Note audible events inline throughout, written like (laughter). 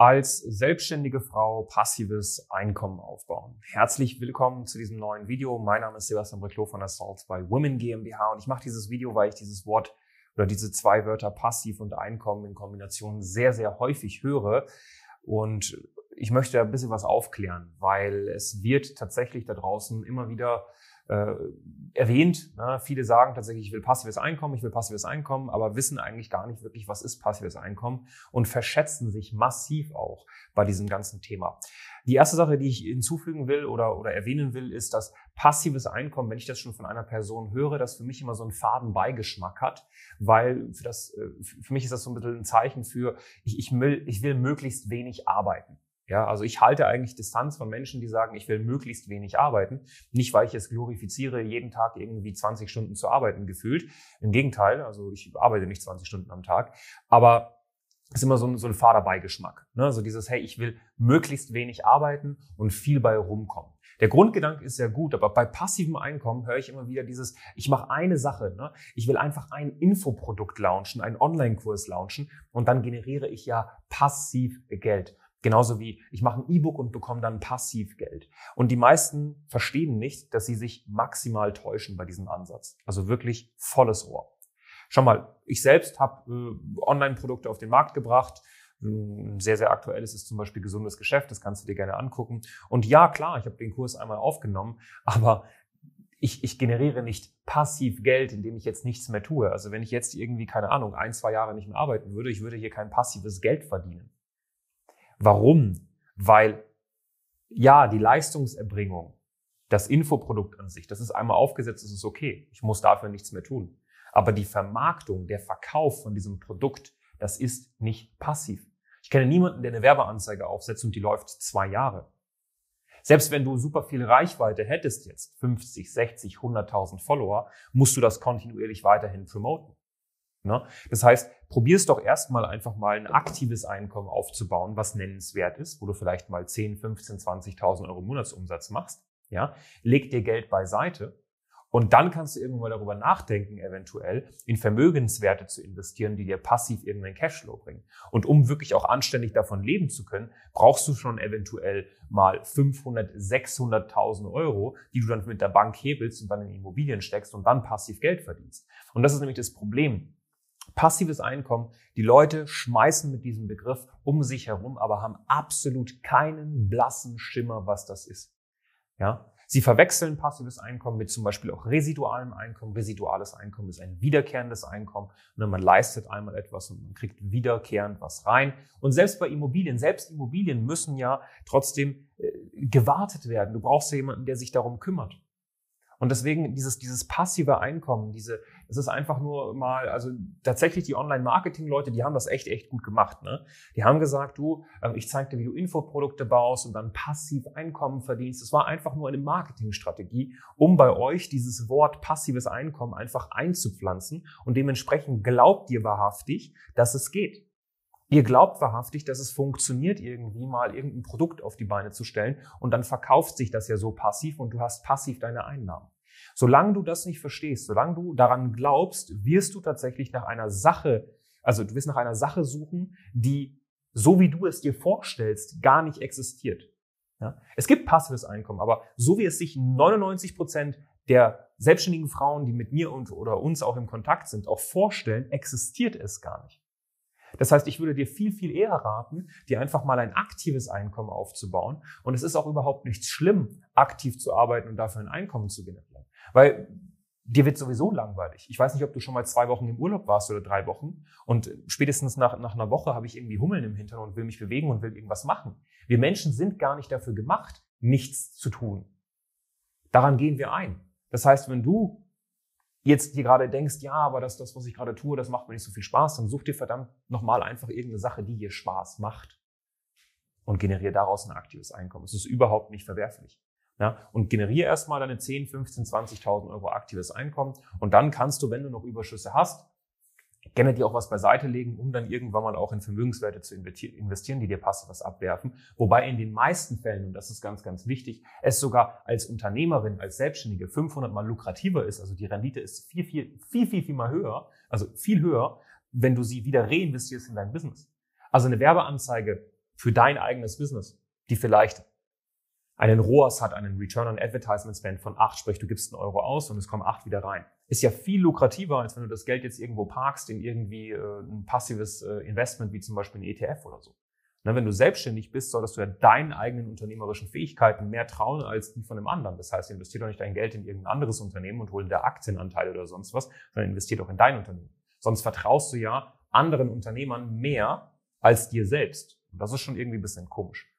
Als selbstständige Frau passives Einkommen aufbauen. Herzlich willkommen zu diesem neuen Video. Mein Name ist Sebastian Breclo von der Salts by Women GmbH und ich mache dieses Video, weil ich dieses Wort oder diese zwei Wörter passiv und Einkommen in Kombination sehr, sehr häufig höre. Und ich möchte ein bisschen was aufklären, weil es wird tatsächlich da draußen immer wieder äh, erwähnt. Ne? Viele sagen tatsächlich, ich will passives Einkommen, ich will passives Einkommen, aber wissen eigentlich gar nicht wirklich, was ist passives Einkommen und verschätzen sich massiv auch bei diesem ganzen Thema. Die erste Sache, die ich hinzufügen will oder, oder erwähnen will, ist, dass passives Einkommen, wenn ich das schon von einer Person höre, das für mich immer so einen faden Beigeschmack hat, weil für, das, äh, für mich ist das so ein bisschen ein Zeichen für, ich, ich, will, ich will möglichst wenig arbeiten. Ja, also ich halte eigentlich Distanz von Menschen, die sagen, ich will möglichst wenig arbeiten. Nicht, weil ich es glorifiziere, jeden Tag irgendwie 20 Stunden zu arbeiten gefühlt. Im Gegenteil, also ich arbeite nicht 20 Stunden am Tag. Aber es ist immer so ein, so ein fader. Ne? Also dieses, hey, ich will möglichst wenig arbeiten und viel bei rumkommen. Der Grundgedanke ist sehr gut, aber bei passivem Einkommen höre ich immer wieder dieses, ich mache eine Sache, ne? ich will einfach ein Infoprodukt launchen, einen Online-Kurs launchen und dann generiere ich ja passiv Geld. Genauso wie ich mache ein E-Book und bekomme dann Passivgeld. Und die meisten verstehen nicht, dass sie sich maximal täuschen bei diesem Ansatz. Also wirklich volles Rohr. Schau mal, ich selbst habe äh, Online-Produkte auf den Markt gebracht. Ein sehr, sehr aktuelles ist zum Beispiel gesundes Geschäft. Das kannst du dir gerne angucken. Und ja, klar, ich habe den Kurs einmal aufgenommen, (laughs) aber ich, ich generiere nicht passiv Geld, indem ich jetzt nichts mehr tue. Also wenn ich jetzt irgendwie, keine Ahnung, ein, zwei Jahre nicht mehr arbeiten würde, ich würde hier kein passives Geld verdienen. Warum? Weil ja, die Leistungserbringung, das Infoprodukt an sich, das ist einmal aufgesetzt, das ist okay. Ich muss dafür nichts mehr tun. Aber die Vermarktung, der Verkauf von diesem Produkt, das ist nicht passiv. Ich kenne niemanden, der eine Werbeanzeige aufsetzt und die läuft zwei Jahre. Selbst wenn du super viel Reichweite hättest jetzt, 50, 60, 100.000 Follower, musst du das kontinuierlich weiterhin promoten. Ne? Das heißt, probier's doch erstmal einfach mal ein aktives Einkommen aufzubauen, was nennenswert ist, wo du vielleicht mal 10, 15, 20.000 Euro Monatsumsatz machst. Ja, leg dir Geld beiseite und dann kannst du irgendwann mal darüber nachdenken, eventuell in Vermögenswerte zu investieren, die dir passiv irgendeinen Cashflow bringen. Und um wirklich auch anständig davon leben zu können, brauchst du schon eventuell mal 500, 600.000 Euro, die du dann mit der Bank hebelst und dann in Immobilien steckst und dann passiv Geld verdienst. Und das ist nämlich das Problem Passives Einkommen. Die Leute schmeißen mit diesem Begriff um sich herum, aber haben absolut keinen blassen Schimmer, was das ist. Ja? Sie verwechseln passives Einkommen mit zum Beispiel auch residualem Einkommen. Residuales Einkommen ist ein wiederkehrendes Einkommen. Und man leistet einmal etwas und man kriegt wiederkehrend was rein. Und selbst bei Immobilien, selbst Immobilien müssen ja trotzdem äh, gewartet werden. Du brauchst ja jemanden, der sich darum kümmert. Und deswegen dieses, dieses passive Einkommen, diese, das ist einfach nur mal, also tatsächlich die Online-Marketing-Leute, die haben das echt, echt gut gemacht. Ne? Die haben gesagt, du, ähm, ich zeig dir, wie du Infoprodukte baust und dann passiv Einkommen verdienst. Es war einfach nur eine Marketingstrategie, um bei euch dieses Wort passives Einkommen einfach einzupflanzen und dementsprechend glaubt ihr wahrhaftig, dass es geht. Ihr glaubt wahrhaftig, dass es funktioniert, irgendwie mal irgendein Produkt auf die Beine zu stellen und dann verkauft sich das ja so passiv und du hast passiv deine Einnahmen. Solange du das nicht verstehst, solange du daran glaubst, wirst du tatsächlich nach einer Sache, also du wirst nach einer Sache suchen, die so wie du es dir vorstellst, gar nicht existiert. Ja? Es gibt passives Einkommen, aber so wie es sich 99 Prozent der selbstständigen Frauen, die mit mir und oder uns auch im Kontakt sind, auch vorstellen, existiert es gar nicht. Das heißt, ich würde dir viel, viel eher raten, dir einfach mal ein aktives Einkommen aufzubauen. Und es ist auch überhaupt nichts schlimm, aktiv zu arbeiten und dafür ein Einkommen zu generieren. Weil dir wird sowieso langweilig. Ich weiß nicht, ob du schon mal zwei Wochen im Urlaub warst oder drei Wochen und spätestens nach, nach einer Woche habe ich irgendwie Hummeln im Hintern und will mich bewegen und will irgendwas machen. Wir Menschen sind gar nicht dafür gemacht, nichts zu tun. Daran gehen wir ein. Das heißt, wenn du jetzt dir gerade denkst, ja, aber das, das, was ich gerade tue, das macht mir nicht so viel Spaß, dann such dir verdammt nochmal einfach irgendeine Sache, die dir Spaß macht und generiere daraus ein aktives Einkommen. Es ist überhaupt nicht verwerflich. Ja, und generiere erstmal deine 10, 15, 20.000 Euro aktives Einkommen. Und dann kannst du, wenn du noch Überschüsse hast, gerne dir auch was beiseite legen, um dann irgendwann mal auch in Vermögenswerte zu investieren, die dir passiv was abwerfen. Wobei in den meisten Fällen, und das ist ganz, ganz wichtig, es sogar als Unternehmerin, als Selbstständige 500 mal lukrativer ist. Also die Rendite ist viel, viel, viel, viel, viel mal höher, also viel höher, wenn du sie wieder reinvestierst in dein Business. Also eine Werbeanzeige für dein eigenes Business, die vielleicht einen ROAS hat, einen Return on Advertisement Spend von acht, sprich du gibst einen Euro aus und es kommen acht wieder rein. Ist ja viel lukrativer, als wenn du das Geld jetzt irgendwo parkst in irgendwie äh, ein passives äh, Investment, wie zum Beispiel ein ETF oder so. Na, wenn du selbstständig bist, solltest du ja deinen eigenen unternehmerischen Fähigkeiten mehr trauen als die von einem anderen. Das heißt, investier doch nicht dein Geld in irgendein anderes Unternehmen und hol da Aktienanteile oder sonst was, sondern investier doch in dein Unternehmen. Sonst vertraust du ja anderen Unternehmern mehr als dir selbst. Und das ist schon irgendwie ein bisschen komisch.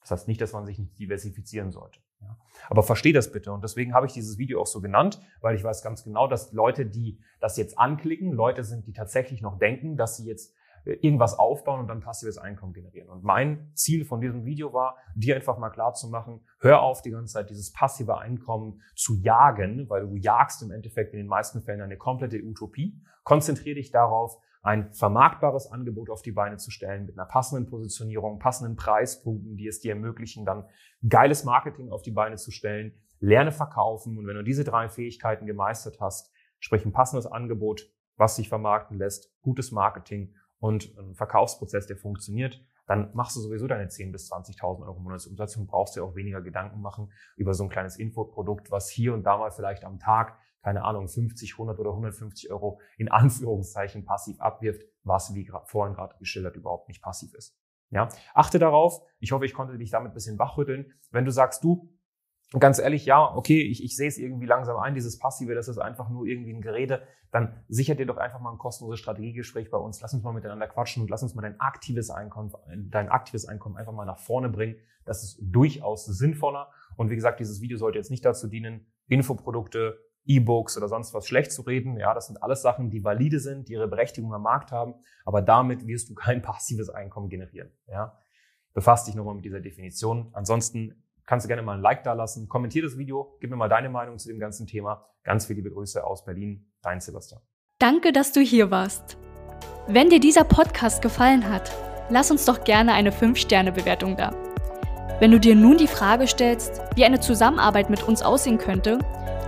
Das heißt nicht, dass man sich nicht diversifizieren sollte. Ja. Aber versteh das bitte. Und deswegen habe ich dieses Video auch so genannt, weil ich weiß ganz genau, dass Leute, die das jetzt anklicken, Leute sind, die tatsächlich noch denken, dass sie jetzt äh, irgendwas aufbauen und dann passives Einkommen generieren. Und mein Ziel von diesem Video war, dir einfach mal klar zu machen, hör auf die ganze Zeit dieses passive Einkommen zu jagen, weil du jagst im Endeffekt in den meisten Fällen eine komplette Utopie. Konzentriere dich darauf, ein vermarktbares Angebot auf die Beine zu stellen mit einer passenden Positionierung, passenden Preispunkten, die es dir ermöglichen, dann geiles Marketing auf die Beine zu stellen, lerne verkaufen und wenn du diese drei Fähigkeiten gemeistert hast, sprich ein passendes Angebot, was sich vermarkten lässt, gutes Marketing und ein Verkaufsprozess, der funktioniert, dann machst du sowieso deine 10.000 bis 20.000 Euro Monatsumsatz und brauchst dir auch weniger Gedanken machen über so ein kleines Infoprodukt, was hier und da mal vielleicht am Tag keine Ahnung, 50, 100 oder 150 Euro in Anführungszeichen passiv abwirft, was, wie vorhin gerade geschildert, überhaupt nicht passiv ist. Ja, achte darauf. Ich hoffe, ich konnte dich damit ein bisschen wachrütteln. Wenn du sagst, du, ganz ehrlich, ja, okay, ich, ich sehe es irgendwie langsam ein, dieses Passive, das ist einfach nur irgendwie ein Gerede, dann sichert dir doch einfach mal ein kostenloses Strategiegespräch bei uns. Lass uns mal miteinander quatschen und lass uns mal dein aktives Einkommen, dein aktives Einkommen einfach mal nach vorne bringen. Das ist durchaus sinnvoller. Und wie gesagt, dieses Video sollte jetzt nicht dazu dienen, Infoprodukte E-Books oder sonst was schlecht zu reden. Ja, das sind alles Sachen, die valide sind, die ihre Berechtigung am Markt haben, aber damit wirst du kein (laughs) passives Einkommen generieren. Ja, befasst dich nochmal mit dieser Definition. Ansonsten kannst du gerne mal ein Like da lassen, kommentier das Video, gib mir mal deine Meinung zu dem ganzen Thema. Ganz viele liebe Grüße aus Berlin, dein Sebastian. Danke, dass du hier warst. Wenn dir dieser Podcast gefallen hat, lass uns doch gerne eine 5-Sterne-Bewertung da. Wenn du dir nun die Frage stellst, wie eine Zusammenarbeit mit uns aussehen könnte,